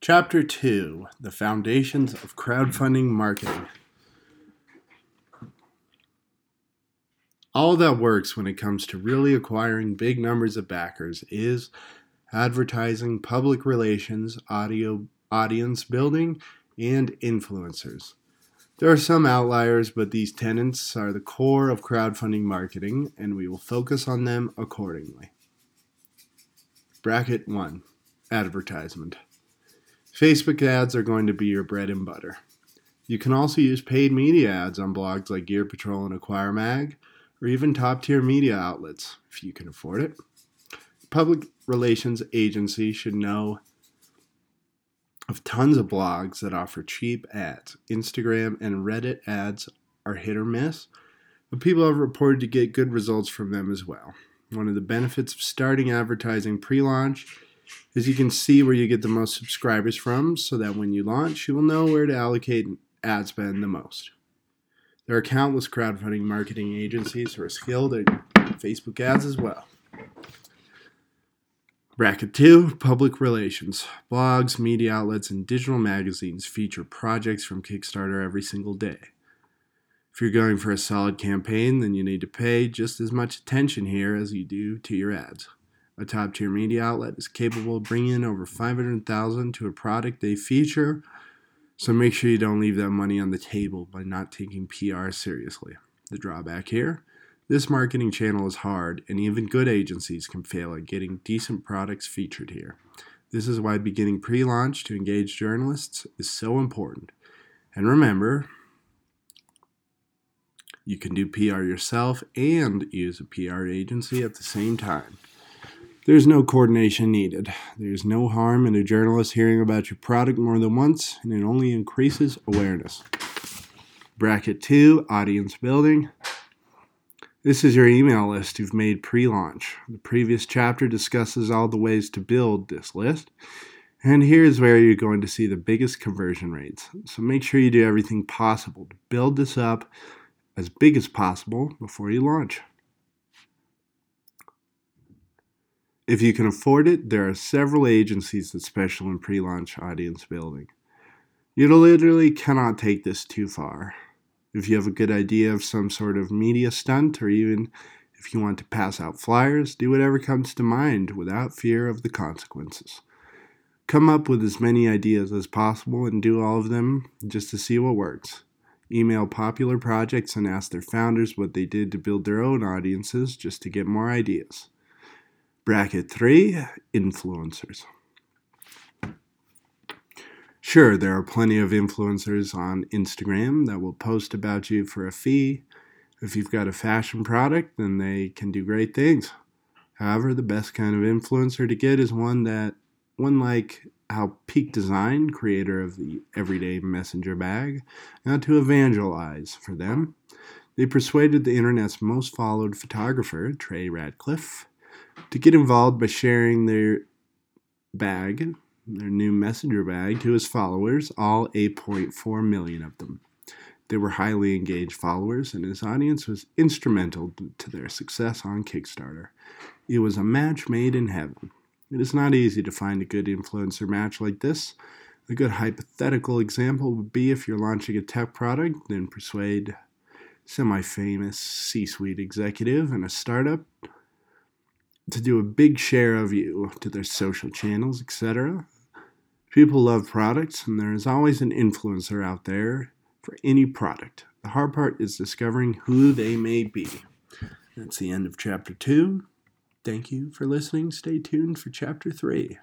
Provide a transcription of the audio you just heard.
Chapter 2 The Foundations of Crowdfunding Marketing. All that works when it comes to really acquiring big numbers of backers is advertising, public relations, audio, audience building, and influencers. There are some outliers, but these tenets are the core of crowdfunding marketing, and we will focus on them accordingly. Bracket 1 Advertisement. Facebook ads are going to be your bread and butter. You can also use paid media ads on blogs like Gear Patrol and Acquire Mag, or even top tier media outlets, if you can afford it. Public relations agency should know of tons of blogs that offer cheap ads. Instagram and Reddit ads are hit or miss, but people have reported to get good results from them as well. One of the benefits of starting advertising pre launch is you can see where you get the most subscribers from so that when you launch, you will know where to allocate ad spend the most. There are countless crowdfunding marketing agencies who are skilled at Facebook ads as well. Bracket 2 Public Relations. Blogs, media outlets, and digital magazines feature projects from Kickstarter every single day. If you're going for a solid campaign, then you need to pay just as much attention here as you do to your ads. A top tier media outlet is capable of bringing in over 500,000 to a product they feature, so make sure you don't leave that money on the table by not taking PR seriously. The drawback here this marketing channel is hard, and even good agencies can fail at getting decent products featured here. This is why beginning pre launch to engage journalists is so important. And remember, you can do PR yourself and use a PR agency at the same time. There's no coordination needed. There's no harm in a journalist hearing about your product more than once, and it only increases awareness. Bracket 2 Audience Building. This is your email list you've made pre launch. The previous chapter discusses all the ways to build this list, and here's where you're going to see the biggest conversion rates. So make sure you do everything possible to build this up as big as possible before you launch. If you can afford it, there are several agencies that special in pre launch audience building. You literally cannot take this too far. If you have a good idea of some sort of media stunt, or even if you want to pass out flyers, do whatever comes to mind without fear of the consequences. Come up with as many ideas as possible and do all of them just to see what works. Email popular projects and ask their founders what they did to build their own audiences just to get more ideas. Bracket 3 Influencers. Sure, there are plenty of influencers on Instagram that will post about you for a fee. If you've got a fashion product, then they can do great things. However, the best kind of influencer to get is one that, one like how Peak Design, creator of the Everyday Messenger bag, got to evangelize for them. They persuaded the internet's most followed photographer, Trey Ratcliff, to get involved by sharing their bag, their new messenger bag, to his followers, all 8.4 million of them. They were highly engaged followers, and his audience was instrumental to their success on Kickstarter. It was a match made in heaven. It is not easy to find a good influencer match like this. A good hypothetical example would be if you're launching a tech product, then persuade semi famous C suite executive in a startup to do a big share of you to their social channels, etc. People love products, and there is always an influencer out there for any product. The hard part is discovering who they may be. That's the end of chapter two. Thank you for listening. Stay tuned for chapter three.